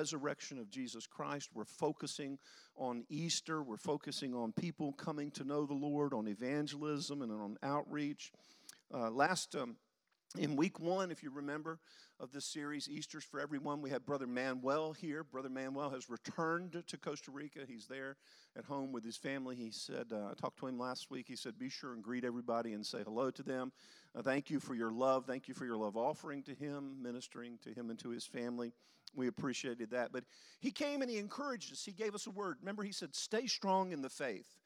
resurrection of Jesus Christ. We're focusing on Easter. We're focusing on people coming to know the Lord, on evangelism, and on outreach. Uh, last um, in week one, if you remember, of this series, Easter's for Everyone, we had Brother Manuel here. Brother Manuel has returned to Costa Rica. He's there at home with his family. He said, uh, I talked to him last week. He said, Be sure and greet everybody and say hello to them. Uh, thank you for your love. Thank you for your love offering to him, ministering to him and to his family. We appreciated that. But he came and he encouraged us. He gave us a word. Remember, he said, Stay strong in the faith.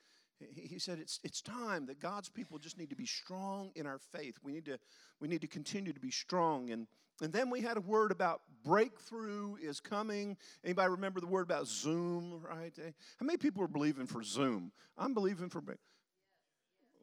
He said it's, it's time that God's people just need to be strong in our faith. We need to, we need to continue to be strong. And, and then we had a word about breakthrough is coming. Anybody remember the word about Zoom, right? Eh, how many people are believing for Zoom? I'm believing for.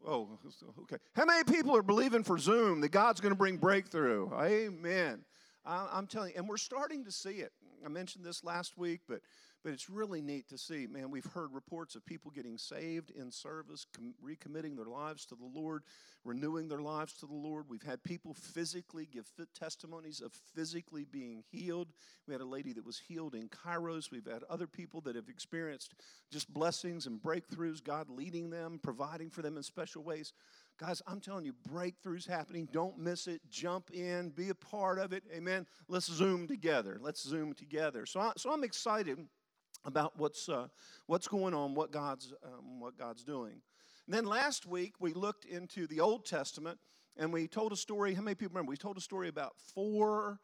Oh, okay. How many people are believing for Zoom that God's going to bring breakthrough? Amen. I'm telling you, and we're starting to see it. I mentioned this last week, but but it's really neat to see. Man, we've heard reports of people getting saved in service, com- recommitting their lives to the Lord, renewing their lives to the Lord. We've had people physically give testimonies of physically being healed. We had a lady that was healed in Kairos. We've had other people that have experienced just blessings and breakthroughs, God leading them, providing for them in special ways. Guys, I'm telling you, breakthroughs happening. Don't miss it. Jump in, be a part of it. Amen. Let's zoom together. Let's zoom together. So, I, so I'm excited about what's, uh, what's going on, what God's, um, what God's doing. And then last week, we looked into the Old Testament and we told a story. How many people remember? We told a story about four,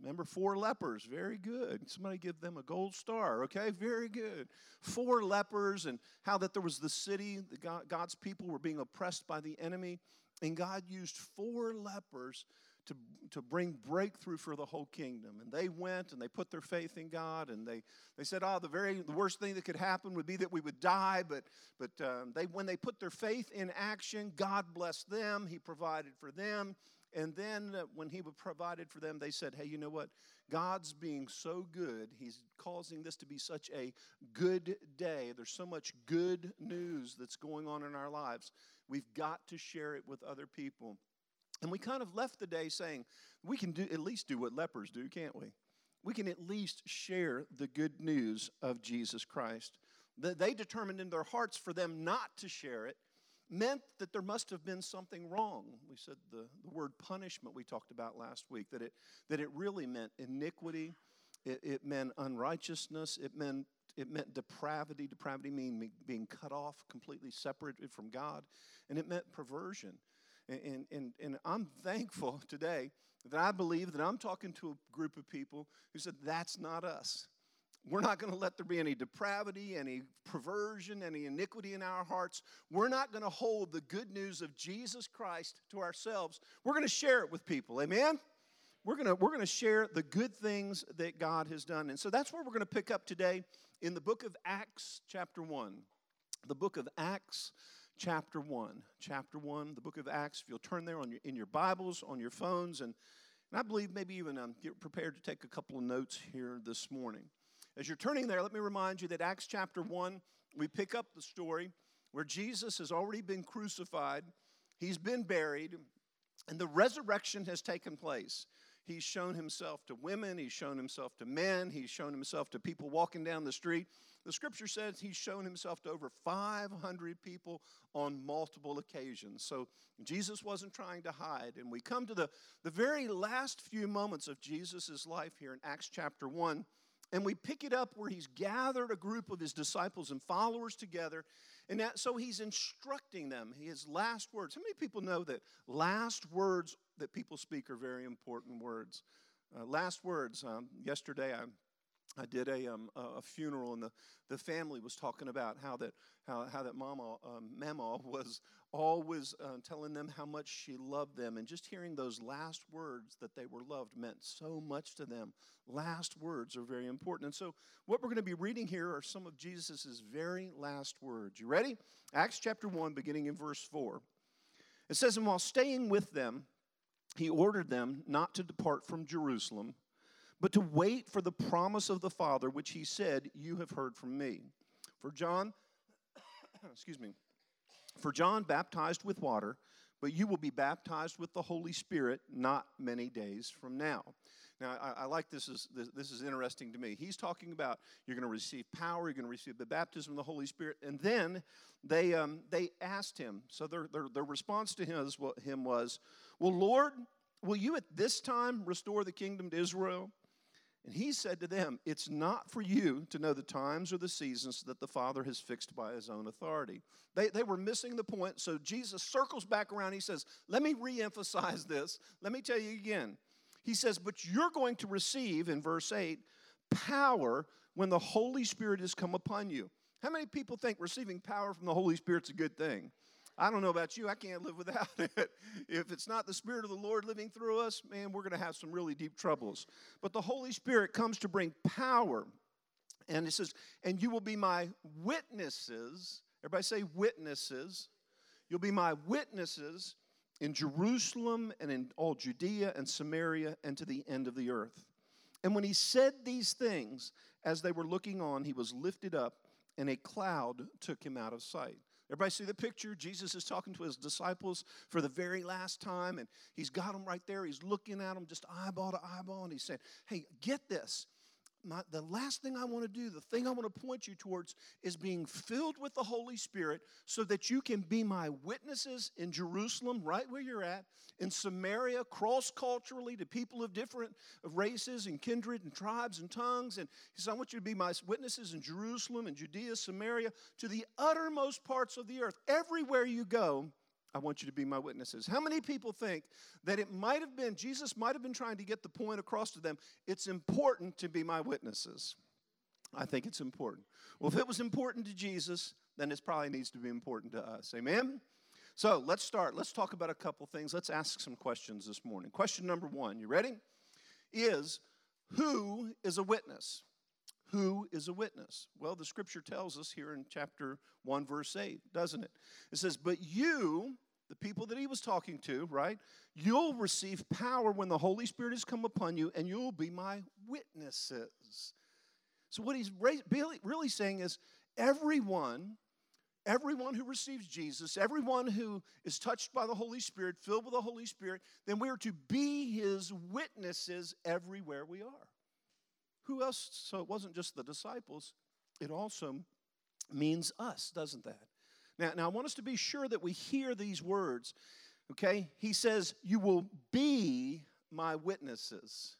remember, four lepers. Very good. Somebody give them a gold star, okay? Very good. Four lepers and how that there was the city, the God, God's people were being oppressed by the enemy. And God used four lepers to, to bring breakthrough for the whole kingdom. And they went and they put their faith in God and they, they said, oh, the very the worst thing that could happen would be that we would die. But, but um, they, when they put their faith in action, God blessed them. He provided for them. And then uh, when he provided for them, they said, hey, you know what? God's being so good. He's causing this to be such a good day. There's so much good news that's going on in our lives. We've got to share it with other people. And we kind of left the day saying, we can do, at least do what lepers do, can't we? We can at least share the good news of Jesus Christ. That they determined in their hearts for them not to share it meant that there must have been something wrong. We said the, the word punishment we talked about last week, that it, that it really meant iniquity, it, it meant unrighteousness, it meant it meant depravity. Depravity mean being cut off, completely separated from God. And it meant perversion. And, and, and I'm thankful today that I believe that I'm talking to a group of people who said, that's not us. We're not going to let there be any depravity, any perversion, any iniquity in our hearts. We're not going to hold the good news of Jesus Christ to ourselves. We're going to share it with people. Amen? We're going to, we're going to share the good things that God has done. And so that's where we're going to pick up today in the book of Acts, chapter 1. The book of Acts, chapter 1. Chapter 1, the book of Acts. If you'll turn there on your, in your Bibles, on your phones, and, and I believe maybe even um, get prepared to take a couple of notes here this morning. As you're turning there, let me remind you that Acts chapter 1, we pick up the story where Jesus has already been crucified, he's been buried, and the resurrection has taken place. He's shown himself to women, he's shown himself to men, he's shown himself to people walking down the street. The scripture says he's shown himself to over 500 people on multiple occasions. So Jesus wasn't trying to hide. And we come to the, the very last few moments of Jesus' life here in Acts chapter 1. And we pick it up where he's gathered a group of his disciples and followers together. And that, so he's instructing them, his last words. How many people know that last words that people speak are very important words? Uh, last words. Um, yesterday, I I did a, um, a funeral, and the, the family was talking about how that, how, how that mama, um, mama was always uh, telling them how much she loved them. And just hearing those last words that they were loved meant so much to them. Last words are very important. And so, what we're going to be reading here are some of Jesus' very last words. You ready? Acts chapter 1, beginning in verse 4. It says, And while staying with them, he ordered them not to depart from Jerusalem but to wait for the promise of the Father, which he said, You have heard from me. For John, excuse me, for John baptized with water, but you will be baptized with the Holy Spirit not many days from now. Now, I, I like this is this, this is interesting to me. He's talking about you're going to receive power, you're going to receive the baptism of the Holy Spirit, and then they um, they asked him. So their their, their response to him, him was, "Well, Lord, will you at this time restore the kingdom to Israel?" And he said to them, It's not for you to know the times or the seasons that the Father has fixed by his own authority. They, they were missing the point. So Jesus circles back around. He says, Let me re emphasize this. Let me tell you again. He says, But you're going to receive, in verse 8, power when the Holy Spirit has come upon you. How many people think receiving power from the Holy Spirit's a good thing? I don't know about you, I can't live without it. If it's not the Spirit of the Lord living through us, man, we're going to have some really deep troubles. But the Holy Spirit comes to bring power. And it says, and you will be my witnesses. Everybody say witnesses. You'll be my witnesses in Jerusalem and in all Judea and Samaria and to the end of the earth. And when he said these things, as they were looking on, he was lifted up, and a cloud took him out of sight. Everybody see the picture? Jesus is talking to his disciples for the very last time, and he's got them right there. He's looking at them just eyeball to eyeball, and he's saying, Hey, get this my, the last thing I want to do, the thing I want to point you towards, is being filled with the Holy Spirit so that you can be my witnesses in Jerusalem, right where you're at, in Samaria, cross culturally to people of different races and kindred and tribes and tongues. And he says, I want you to be my witnesses in Jerusalem and Judea, Samaria, to the uttermost parts of the earth. Everywhere you go, I want you to be my witnesses. How many people think that it might have been, Jesus might have been trying to get the point across to them, it's important to be my witnesses? I think it's important. Well, if it was important to Jesus, then it probably needs to be important to us. Amen? So let's start. Let's talk about a couple things. Let's ask some questions this morning. Question number one, you ready? Is who is a witness? Who is a witness? Well, the scripture tells us here in chapter 1, verse 8, doesn't it? It says, But you, the people that he was talking to, right? You'll receive power when the Holy Spirit has come upon you, and you'll be my witnesses. So, what he's really saying is everyone, everyone who receives Jesus, everyone who is touched by the Holy Spirit, filled with the Holy Spirit, then we are to be his witnesses everywhere we are. Who else? So, it wasn't just the disciples, it also means us, doesn't that? Now, now, I want us to be sure that we hear these words. Okay? He says, You will be my witnesses.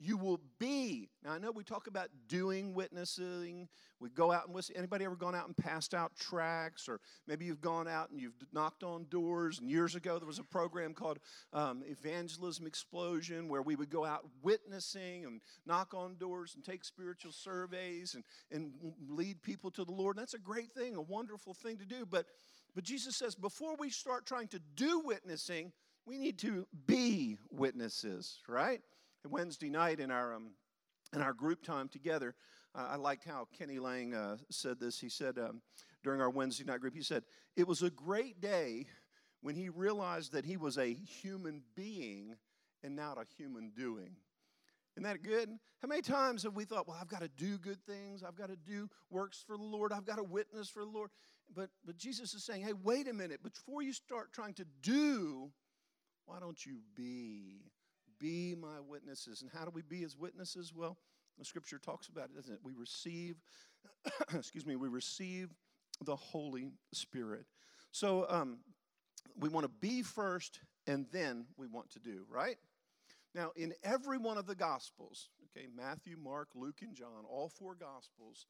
You will be. Now, I know we talk about doing witnessing. We go out and listen. Anybody ever gone out and passed out tracts? Or maybe you've gone out and you've knocked on doors. And years ago, there was a program called um, Evangelism Explosion where we would go out witnessing and knock on doors and take spiritual surveys and, and lead people to the Lord. And that's a great thing, a wonderful thing to do. But, but Jesus says before we start trying to do witnessing, we need to be witnesses, right? Wednesday night in our um, in our group time together, uh, I liked how Kenny Lang uh, said this. He said um, during our Wednesday night group, he said it was a great day when he realized that he was a human being and not a human doing. Isn't that good? How many times have we thought, well, I've got to do good things, I've got to do works for the Lord, I've got to witness for the Lord. But but Jesus is saying, hey, wait a minute, before you start trying to do, why don't you be? Be my witnesses. And how do we be his witnesses? Well, the scripture talks about it, doesn't it? We receive, excuse me, we receive the Holy Spirit. So um, we want to be first and then we want to do, right? Now, in every one of the Gospels, okay, Matthew, Mark, Luke, and John, all four Gospels,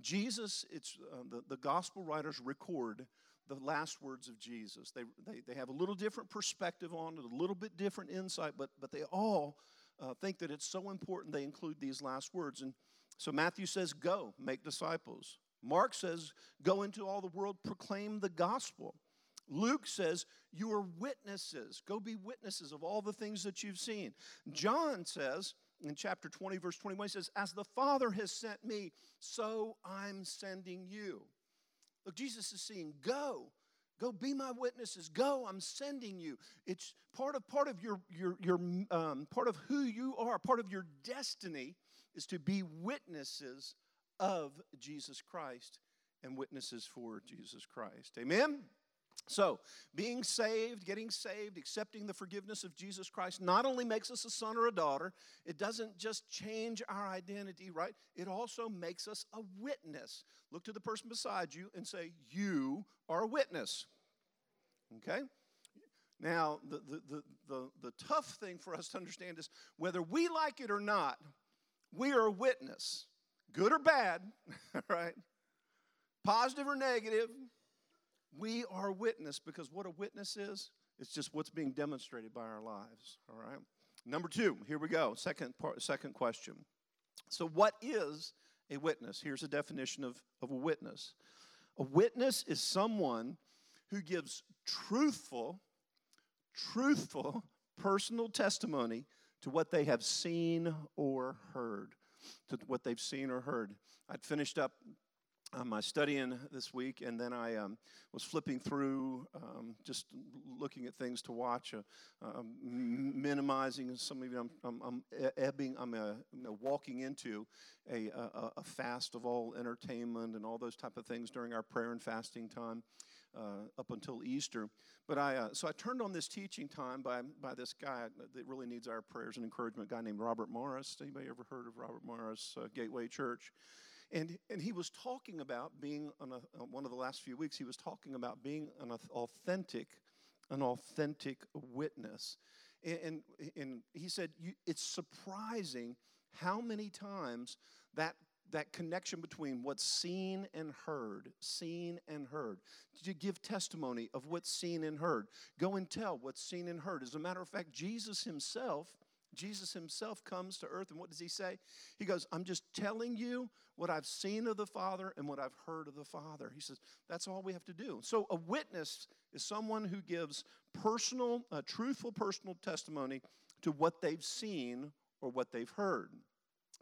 Jesus, it's uh, the, the Gospel writers record the last words of Jesus. They, they, they have a little different perspective on it, a little bit different insight, but, but they all uh, think that it's so important they include these last words. And so Matthew says, Go, make disciples. Mark says, Go into all the world, proclaim the gospel. Luke says, You are witnesses. Go be witnesses of all the things that you've seen. John says, in chapter 20, verse 21, he says, As the Father has sent me, so I'm sending you. Look, Jesus is saying, Go. Go be my witnesses. Go, I'm sending you. It's part of part of your your your um, part of who you are. Part of your destiny is to be witnesses of Jesus Christ and witnesses for Jesus Christ. Amen. So, being saved, getting saved, accepting the forgiveness of Jesus Christ not only makes us a son or a daughter, it doesn't just change our identity, right? It also makes us a witness. Look to the person beside you and say, You are a witness. Okay? Now, the, the, the, the, the tough thing for us to understand is whether we like it or not, we are a witness, good or bad, right? Positive or negative, we are witness because what a witness is, it's just what's being demonstrated by our lives, all right? Number two, here we go. Second, part, second question. So, what is a witness? Here's a definition of, of a witness a witness is someone who gives truthful, truthful personal testimony to what they have seen or heard. To what they've seen or heard. I'd finished up um, my studying this week, and then I um, was flipping through, um, just looking at things to watch, uh, uh, minimizing some of you. I'm, I'm, I'm ebbing. I'm uh, you know, walking into a, a, a, fast of all entertainment and all those type of things during our prayer and fasting time. Uh, up until Easter, but I uh, so I turned on this teaching time by by this guy that really needs our prayers and encouragement. A guy named Robert Morris. Anybody ever heard of Robert Morris uh, Gateway Church? And, and he was talking about being, on, a, on one of the last few weeks, he was talking about being an authentic, an authentic witness. And, and, and he said, it's surprising how many times that that connection between what's seen and heard, seen and heard. To give testimony of what's seen and heard. Go and tell what's seen and heard. As a matter of fact, Jesus himself Jesus himself comes to earth, and what does he say? He goes, I'm just telling you what I've seen of the Father and what I've heard of the Father. He says, that's all we have to do. So, a witness is someone who gives personal, uh, truthful personal testimony to what they've seen or what they've heard.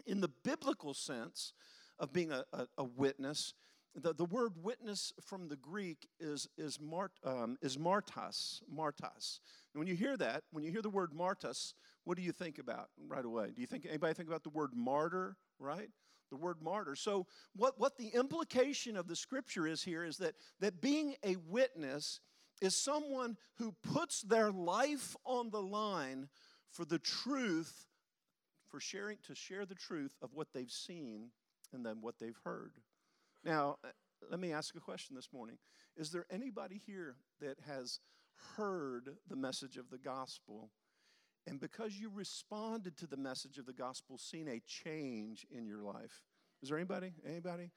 In the biblical sense of being a, a, a witness, the, the word witness from the Greek is, is, mart, um, is martas, martas. And when you hear that, when you hear the word martas, what do you think about right away? Do you think anybody think about the word martyr, right? The word martyr. So what, what the implication of the scripture is here is that, that being a witness is someone who puts their life on the line for the truth, for sharing to share the truth of what they've seen and then what they've heard. Now, uh, let me ask a question this morning. Is there anybody here that has heard the message of the gospel and because you responded to the message of the gospel, seen a change in your life. Is there anybody? Anybody?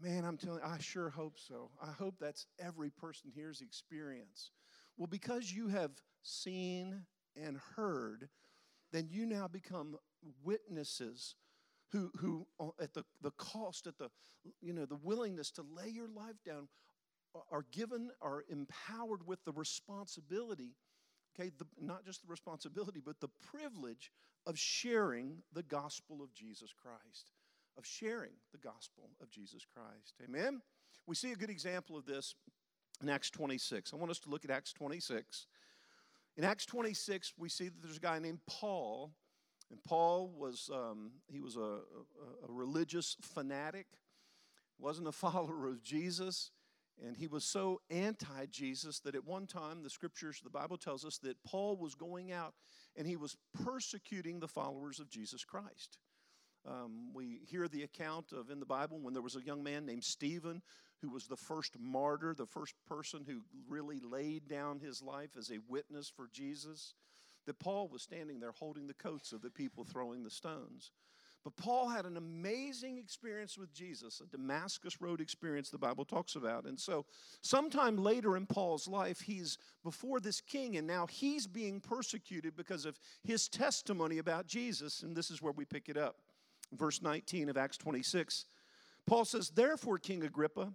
Man, I'm telling you, I sure hope so. I hope that's every person here's experience. Well, because you have seen and heard, then you now become witnesses who, who uh, at the, the cost, at the, you know, the willingness to lay your life down, are given, are empowered with the responsibility Okay, the, not just the responsibility, but the privilege of sharing the gospel of Jesus Christ. Of sharing the gospel of Jesus Christ. Amen? We see a good example of this in Acts 26. I want us to look at Acts 26. In Acts 26, we see that there's a guy named Paul, and Paul was um, he was a, a, a religious fanatic, wasn't a follower of Jesus. And he was so anti Jesus that at one time, the scriptures, the Bible tells us that Paul was going out and he was persecuting the followers of Jesus Christ. Um, we hear the account of in the Bible when there was a young man named Stephen who was the first martyr, the first person who really laid down his life as a witness for Jesus. That Paul was standing there holding the coats of the people throwing the stones. But Paul had an amazing experience with Jesus, a Damascus Road experience the Bible talks about. And so, sometime later in Paul's life, he's before this king, and now he's being persecuted because of his testimony about Jesus. And this is where we pick it up. Verse 19 of Acts 26. Paul says, Therefore, King Agrippa,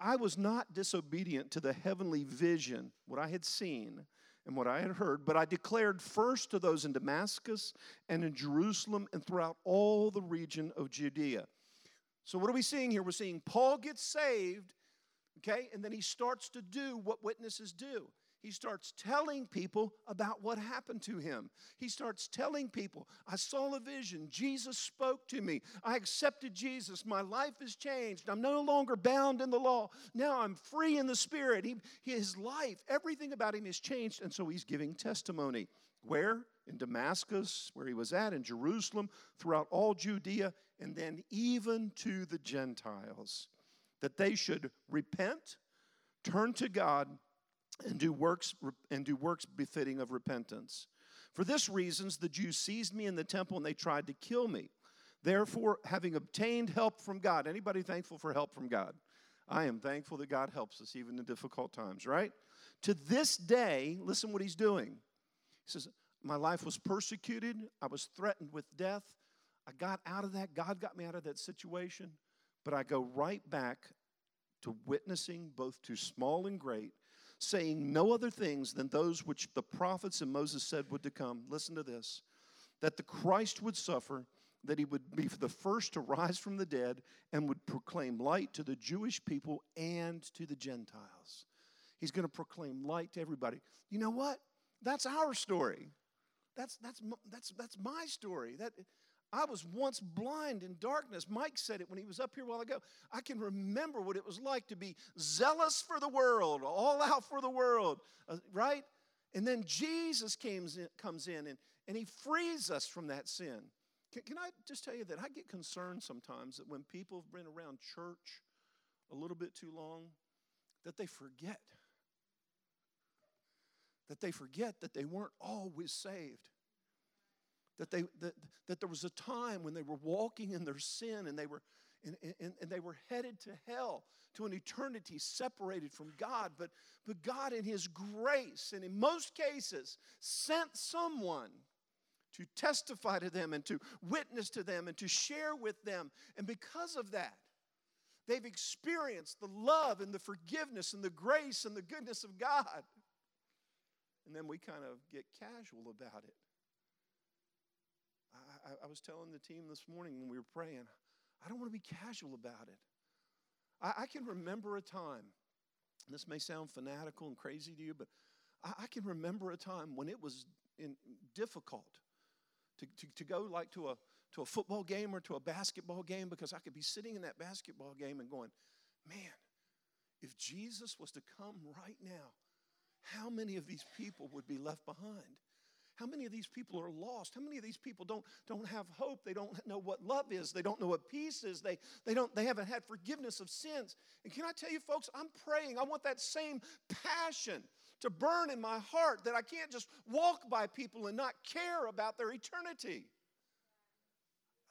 I was not disobedient to the heavenly vision, what I had seen and what I had heard, but I declared first to those in Damascus and in Jerusalem and throughout all the region of Judea. So, what are we seeing here? We're seeing Paul gets saved, okay, and then he starts to do what witnesses do. He starts telling people about what happened to him. He starts telling people, I saw a vision. Jesus spoke to me. I accepted Jesus. My life has changed. I'm no longer bound in the law. Now I'm free in the Spirit. He, his life, everything about him has changed. And so he's giving testimony. Where? In Damascus, where he was at, in Jerusalem, throughout all Judea, and then even to the Gentiles, that they should repent, turn to God, and do works and do works befitting of repentance. For this reasons the Jews seized me in the temple and they tried to kill me. Therefore, having obtained help from God, anybody thankful for help from God? I am thankful that God helps us even in difficult times, right? To this day, listen what he's doing. He says, My life was persecuted, I was threatened with death. I got out of that. God got me out of that situation. But I go right back to witnessing both to small and great saying no other things than those which the prophets and Moses said would to come. Listen to this that the Christ would suffer, that he would be the first to rise from the dead, and would proclaim light to the Jewish people and to the Gentiles. He's going to proclaim light to everybody. You know what? That's our story. That's, that's, that's, that's my story. That, I was once blind in darkness. Mike said it when he was up here a while ago. I can remember what it was like to be zealous for the world, all out for the world, uh, right? And then Jesus comes in, comes in and, and he frees us from that sin. Can, can I just tell you that I get concerned sometimes that when people have been around church a little bit too long, that they forget. That they forget that they weren't always saved that, they, that, that there was a time when they were walking in their sin and they were, and, and, and they were headed to hell, to an eternity separated from God. But, but God, in His grace, and in most cases, sent someone to testify to them and to witness to them and to share with them. And because of that, they've experienced the love and the forgiveness and the grace and the goodness of God. And then we kind of get casual about it. I, I was telling the team this morning when we were praying, I don't want to be casual about it. I, I can remember a time, this may sound fanatical and crazy to you, but I, I can remember a time when it was in, difficult to, to, to go like to a, to a football game or to a basketball game because I could be sitting in that basketball game and going, man, if Jesus was to come right now, how many of these people would be left behind? How many of these people are lost? How many of these people don't, don't have hope? They don't know what love is. They don't know what peace is. They, they, don't, they haven't had forgiveness of sins. And can I tell you, folks, I'm praying. I want that same passion to burn in my heart that I can't just walk by people and not care about their eternity.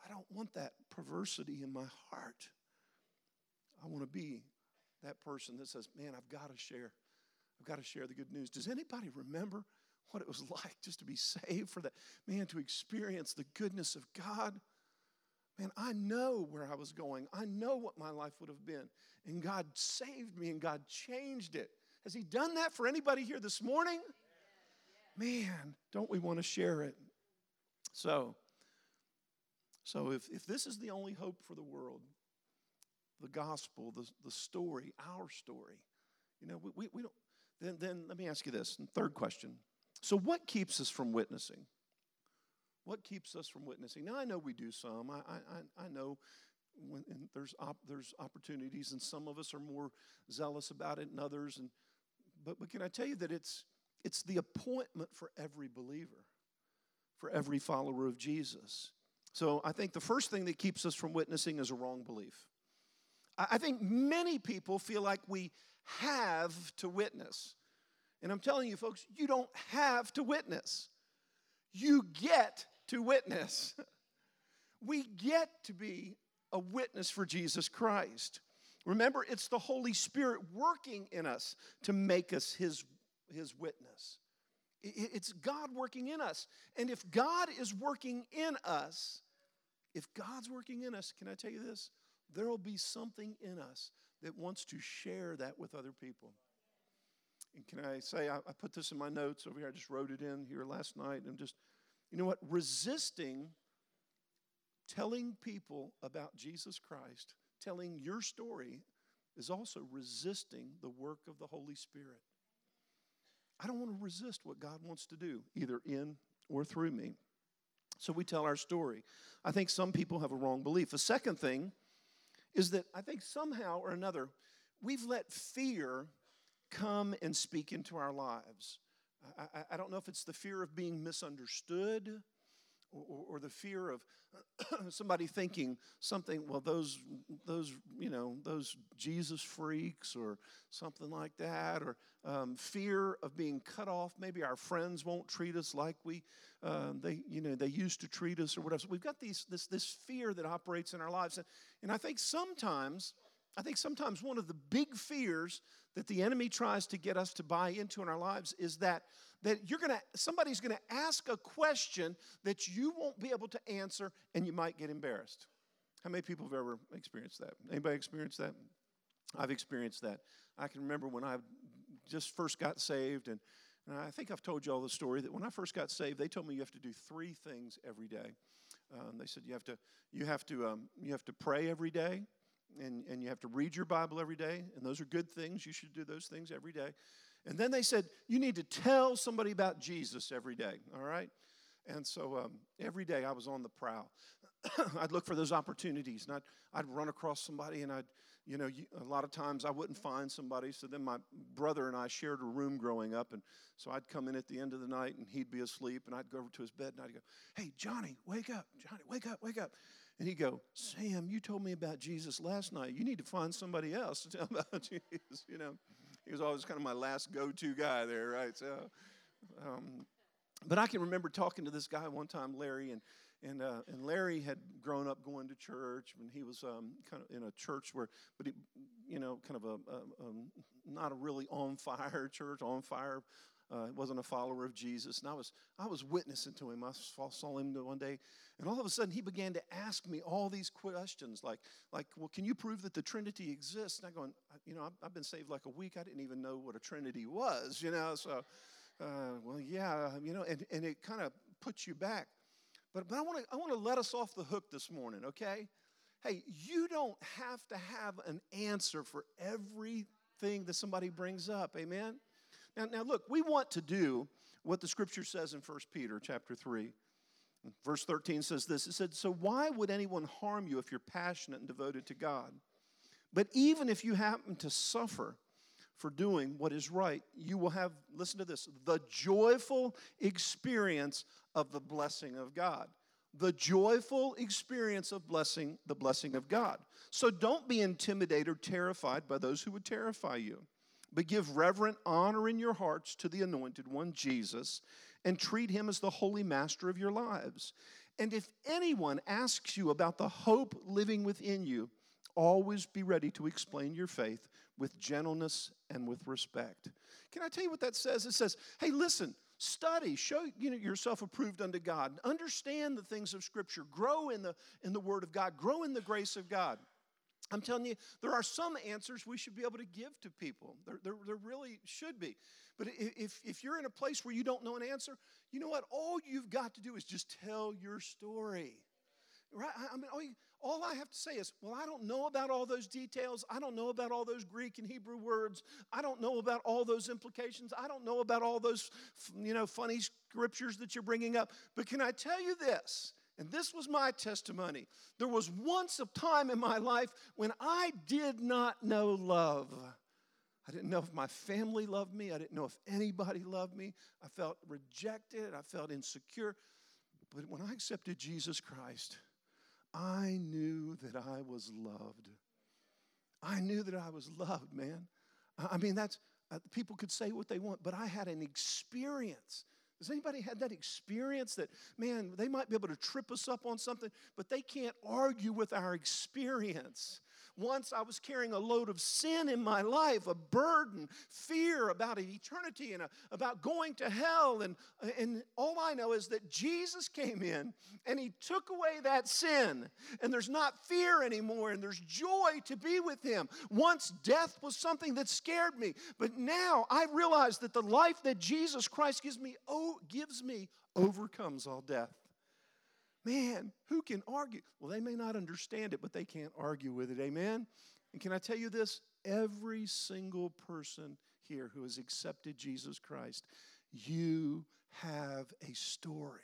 I don't want that perversity in my heart. I want to be that person that says, Man, I've got to share. I've got to share the good news. Does anybody remember what it was like just to be saved for that, man, to experience the goodness of God. Man, I know where I was going. I know what my life would have been. And God saved me and God changed it. Has He done that for anybody here this morning? Man, don't we want to share it? So, so if, if this is the only hope for the world, the gospel, the, the story, our story, you know, we, we, we don't, then, then let me ask you this. Third question so, what keeps us from witnessing? What keeps us from witnessing? Now, I know we do some. I, I, I know when, there's, op, there's opportunities, and some of us are more zealous about it, and others. And, but, but can I tell you that it's, it's the appointment for every believer, for every follower of Jesus. So, I think the first thing that keeps us from witnessing is a wrong belief. I, I think many people feel like we have to witness. And I'm telling you, folks, you don't have to witness, you get to witness. we get to be a witness for Jesus Christ. Remember, it's the Holy Spirit working in us to make us His, his witness. It's God working in us. And if God is working in us, if God's working in us, can I tell you this? There will be something in us that wants to share that with other people. And can I say, I, I put this in my notes over here. I just wrote it in here last night. And just, you know what? Resisting telling people about Jesus Christ, telling your story, is also resisting the work of the Holy Spirit. I don't want to resist what God wants to do, either in or through me. So we tell our story. I think some people have a wrong belief. The second thing is that I think somehow or another, we've let fear come and speak into our lives. I, I, I don't know if it's the fear of being misunderstood or, or the fear of somebody thinking something well those those you know those jesus freaks or something like that or um, fear of being cut off. Maybe our friends won't treat us like we uh, they you know they used to treat us or whatever. So we've got these this this fear that operates in our lives. And, and i think sometimes i think sometimes one of the big fears that the enemy tries to get us to buy into in our lives is that that you're going to somebody's going to ask a question that you won't be able to answer and you might get embarrassed. How many people have ever experienced that? Anybody experienced that? I've experienced that. I can remember when i just first got saved and, and i think i've told you all the story that when i first got saved they told me you have to do three things every day. Um, they said you have to you have to um, you have to pray every day and, and you have to read your bible every day and those are good things you should do those things every day and then they said, you need to tell somebody about Jesus every day, all right? And so um, every day I was on the prowl. I'd look for those opportunities and I'd, I'd run across somebody and I'd, you know, a lot of times I wouldn't find somebody. So then my brother and I shared a room growing up. And so I'd come in at the end of the night and he'd be asleep and I'd go over to his bed and I'd go, Hey, Johnny, wake up. Johnny, wake up, wake up. And he'd go, Sam, you told me about Jesus last night. You need to find somebody else to tell about Jesus, you know he was always kind of my last go-to guy there, right? So, um, but I can remember talking to this guy one time, Larry, and and uh, and Larry had grown up going to church, and he was um, kind of in a church where, but he, you know, kind of a, a, a not a really on fire church, on fire uh, wasn't a follower of Jesus. And I was, I was witnessing to him. I saw him one day, and all of a sudden he began to ask me all these questions like, like well, can you prove that the Trinity exists? And I'm going, you know, I've, I've been saved like a week. I didn't even know what a Trinity was, you know. So, uh, well, yeah, you know, and, and it kind of puts you back. But, but I want to I want to let us off the hook this morning, okay? Hey, you don't have to have an answer for everything that somebody brings up. Amen. Now, now look, we want to do what the scripture says in 1 Peter chapter 3. Verse 13 says this It said, So why would anyone harm you if you're passionate and devoted to God? But even if you happen to suffer for doing what is right, you will have, listen to this, the joyful experience of the blessing of God. The joyful experience of blessing, the blessing of God. So don't be intimidated or terrified by those who would terrify you but give reverent honor in your hearts to the anointed one, Jesus, and treat him as the holy master of your lives. And if anyone asks you about the hope living within you, always be ready to explain your faith with gentleness and with respect. Can I tell you what that says? It says, hey, listen, study show you know, yourself approved unto god understand the things of scripture grow in the in the word of god grow in the grace of god I'm telling you, there are some answers we should be able to give to people. There, there, there, really should be. But if, if you're in a place where you don't know an answer, you know what? All you've got to do is just tell your story. Right? I mean, all, you, all I have to say is, well, I don't know about all those details. I don't know about all those Greek and Hebrew words. I don't know about all those implications. I don't know about all those, you know, funny scriptures that you're bringing up. But can I tell you this? And this was my testimony. There was once a time in my life when I did not know love. I didn't know if my family loved me. I didn't know if anybody loved me. I felt rejected. I felt insecure. But when I accepted Jesus Christ, I knew that I was loved. I knew that I was loved, man. I mean, that's, uh, people could say what they want, but I had an experience has anybody had that experience that, man, they might be able to trip us up on something, but they can't argue with our experience? Once I was carrying a load of sin in my life, a burden, fear about eternity and a, about going to hell. And, and all I know is that Jesus came in and he took away that sin. And there's not fear anymore and there's joy to be with him. Once death was something that scared me, but now I realize that the life that Jesus Christ gives me, oh, gives me overcomes all death. Man, who can argue? Well, they may not understand it, but they can't argue with it. Amen? And can I tell you this? Every single person here who has accepted Jesus Christ, you have a story.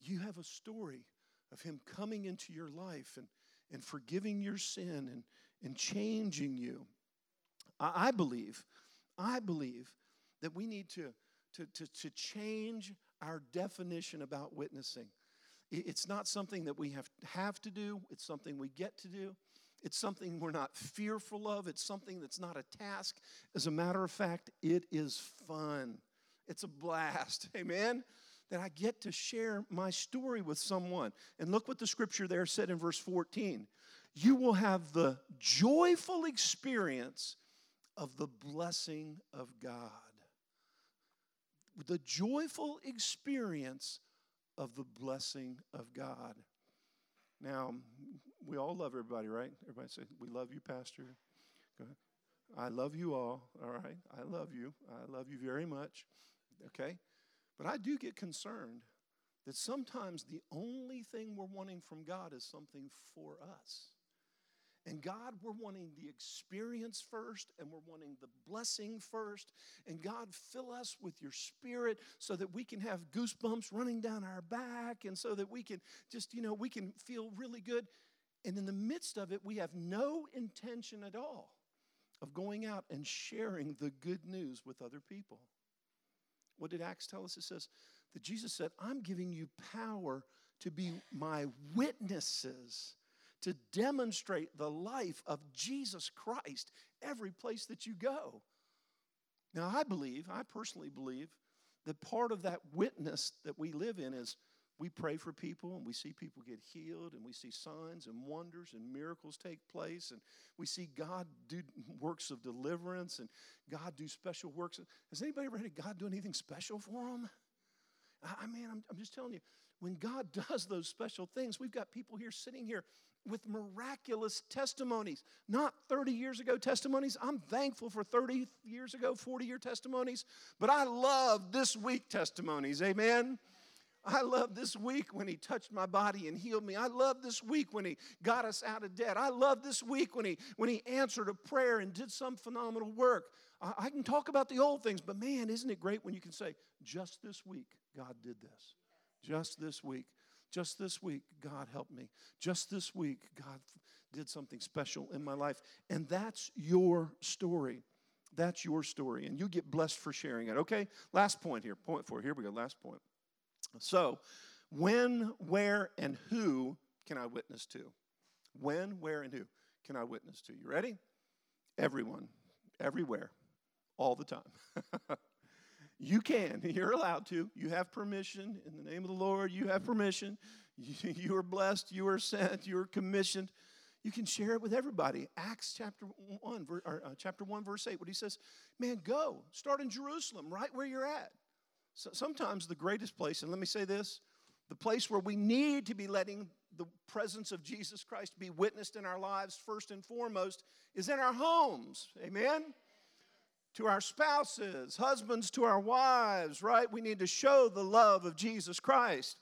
You have a story of Him coming into your life and, and forgiving your sin and, and changing you. I, I believe, I believe that we need to, to, to, to change our definition about witnessing. It's not something that we have, have to do, it's something we get to do. It's something we're not fearful of. It's something that's not a task. As a matter of fact, it is fun. It's a blast. Amen? That I get to share my story with someone. And look what the scripture there said in verse 14. You will have the joyful experience of the blessing of God. The joyful experience of the blessing of God. Now, we all love everybody, right? Everybody say, We love you, Pastor. I love you all. All right. I love you. I love you very much. Okay? But I do get concerned that sometimes the only thing we're wanting from God is something for us. And God, we're wanting the experience first, and we're wanting the blessing first. And God, fill us with your spirit so that we can have goosebumps running down our back, and so that we can just, you know, we can feel really good. And in the midst of it, we have no intention at all of going out and sharing the good news with other people. What did Acts tell us? It says that Jesus said, I'm giving you power to be my witnesses to demonstrate the life of Jesus Christ every place that you go. Now, I believe, I personally believe, that part of that witness that we live in is we pray for people and we see people get healed and we see signs and wonders and miracles take place and we see God do works of deliverance and God do special works. Has anybody ever had God do anything special for them? I mean, I'm, I'm just telling you, when God does those special things, we've got people here sitting here with miraculous testimonies. Not 30 years ago testimonies. I'm thankful for 30 years ago, 40 year testimonies, but I love this week testimonies. Amen. I love this week when he touched my body and healed me. I love this week when he got us out of debt. I love this week when he when he answered a prayer and did some phenomenal work. I, I can talk about the old things, but man, isn't it great when you can say, just this week, God did this. Just this week. Just this week, God helped me. Just this week, God did something special in my life. And that's your story. That's your story. And you get blessed for sharing it. Okay? Last point here. Point four. Here we go. Last point. So, when, where, and who can I witness to? When, where, and who can I witness to? You ready? Everyone, everywhere, all the time. You can. You're allowed to. You have permission. In the name of the Lord, you have permission. You, are blessed. You are sent. You are commissioned. You can share it with everybody. Acts chapter 1, or, uh, chapter 1 verse 8, what he says, man, go. Start in Jerusalem, right where you're at. So sometimes the greatest place, and let me say this, the place where we need to be letting the presence of Jesus Christ be witnessed in our lives first and foremost is in our homes. Amen? To our spouses, husbands to our wives, right? We need to show the love of Jesus Christ.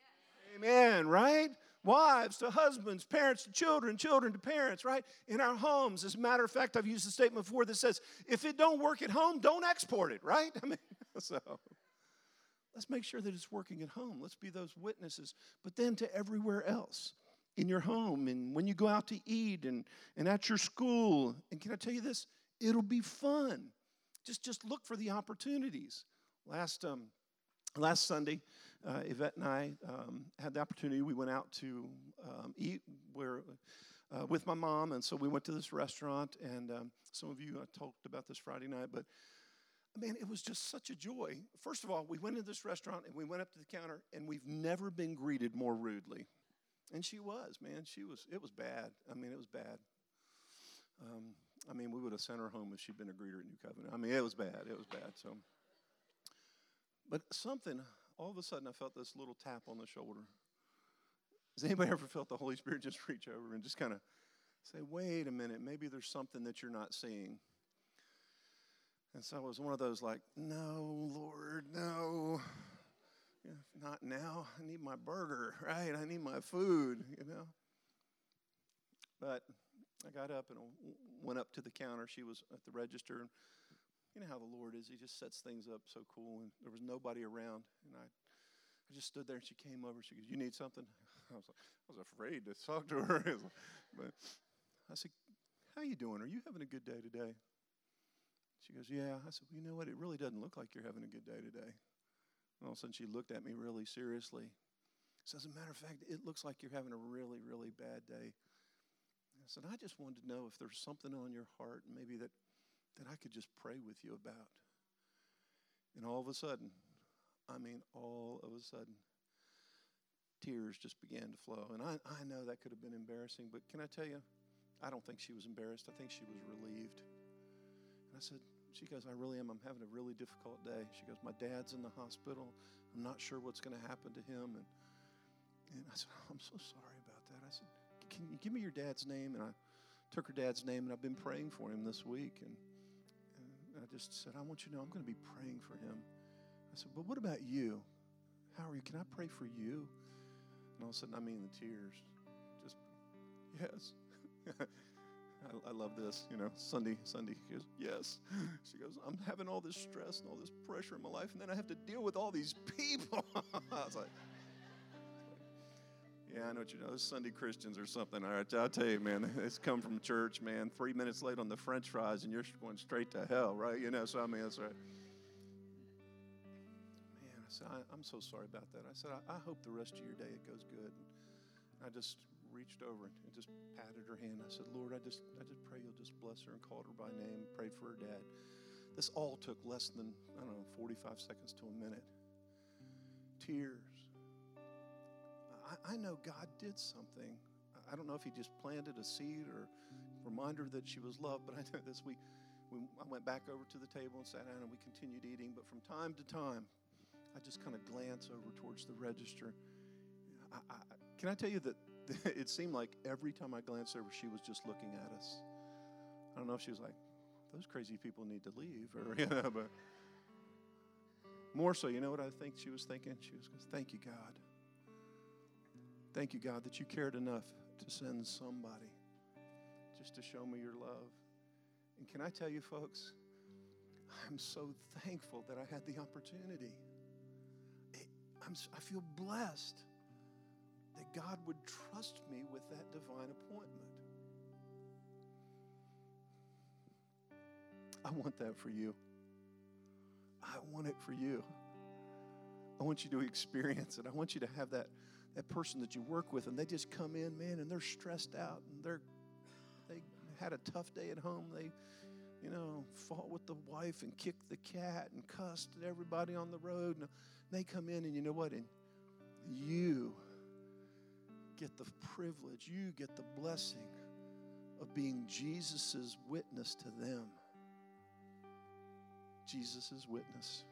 Yes. Amen, right? Wives to husbands, parents to children, children to parents, right? In our homes. As a matter of fact, I've used a statement before that says, if it don't work at home, don't export it, right? I mean, so let's make sure that it's working at home. Let's be those witnesses. But then to everywhere else in your home and when you go out to eat and, and at your school. And can I tell you this? It'll be fun. Just, just look for the opportunities. Last, um, last Sunday, uh, Yvette and I um, had the opportunity. We went out to um, eat where, uh, with my mom, and so we went to this restaurant. And um, some of you uh, talked about this Friday night, but man, it was just such a joy. First of all, we went into this restaurant and we went up to the counter, and we've never been greeted more rudely. And she was, man. She was. It was bad. I mean, it was bad. I mean, we would have sent her home if she'd been a greeter at New Covenant. I mean, it was bad. It was bad. So, but something, all of a sudden, I felt this little tap on the shoulder. Has anybody ever felt the Holy Spirit just reach over and just kind of say, wait a minute, maybe there's something that you're not seeing? And so I was one of those like, no, Lord, no. Yeah, not now. I need my burger, right? I need my food, you know. But I got up and went up to the counter. She was at the register. you know how the Lord is. He just sets things up so cool. And there was nobody around. And I, I just stood there and she came over. She goes, You need something? I was, like, I was afraid to talk to her. but I said, How you doing? Are you having a good day today? She goes, Yeah. I said, Well, you know what? It really doesn't look like you're having a good day today. And all of a sudden she looked at me really seriously. So as a matter of fact, it looks like you're having a really, really bad day. I said, I just wanted to know if there's something on your heart, maybe that, that I could just pray with you about. And all of a sudden, I mean, all of a sudden, tears just began to flow. And I, I know that could have been embarrassing, but can I tell you, I don't think she was embarrassed. I think she was relieved. And I said, she goes, I really am. I'm having a really difficult day. She goes, My dad's in the hospital. I'm not sure what's going to happen to him. And, and I said, oh, I'm so sorry about that. I said, Can you give me your dad's name? And I took her dad's name, and I've been praying for him this week. And, and I just said, I want you to know I'm going to be praying for him. I said, But what about you? How are you? Can I pray for you? And all of a sudden, I mean, the tears just, yes. I, I, love this, you know, Sunday, Sunday. She goes, yes. She goes, I'm having all this stress and all this pressure in my life, and then I have to deal with all these people. I was like, yeah, I know what you know. Those Sunday Christians or something. All right, I'll tell you, man, it's come from church, man. Three minutes late on the French fries, and you're going straight to hell, right? You know, so I mean, that's right. Man, I said, I, am so sorry about that. I said, I, I, hope the rest of your day it goes good. And I just reached over and just patted her hand. I said, Lord, I just, I just pray you'll just bless her and called her by name, prayed for her dad. This all took less than, I don't know, 45 seconds to a minute. Tears. I, I know God did something. I don't know if He just planted a seed or reminder that she was loved, but I know this week we, I went back over to the table and sat down and we continued eating. But from time to time, I just kind of glance over towards the register. I, I, can I tell you that it seemed like every time I glanced over, she was just looking at us. I don't know if she was like, those crazy people need to leave, or, you know, but more so, you know what I think she was thinking? She was going, Thank you, God. Thank you, God, that you cared enough to send somebody just to show me your love. And can I tell you, folks, I'm so thankful that I had the opportunity. I'm, I feel blessed that God would trust me with that divine appointment. I want that for you. I want it for you. I want you to experience it. I want you to have that, that person that you work with and they just come in, man, and they're stressed out and they're they had a tough day at home. They, you know, fought with the wife and kicked the cat and cussed at everybody on the road. And they come in and you know what? And you get the privilege, you get the blessing of being Jesus' witness to them. Jesus' witness.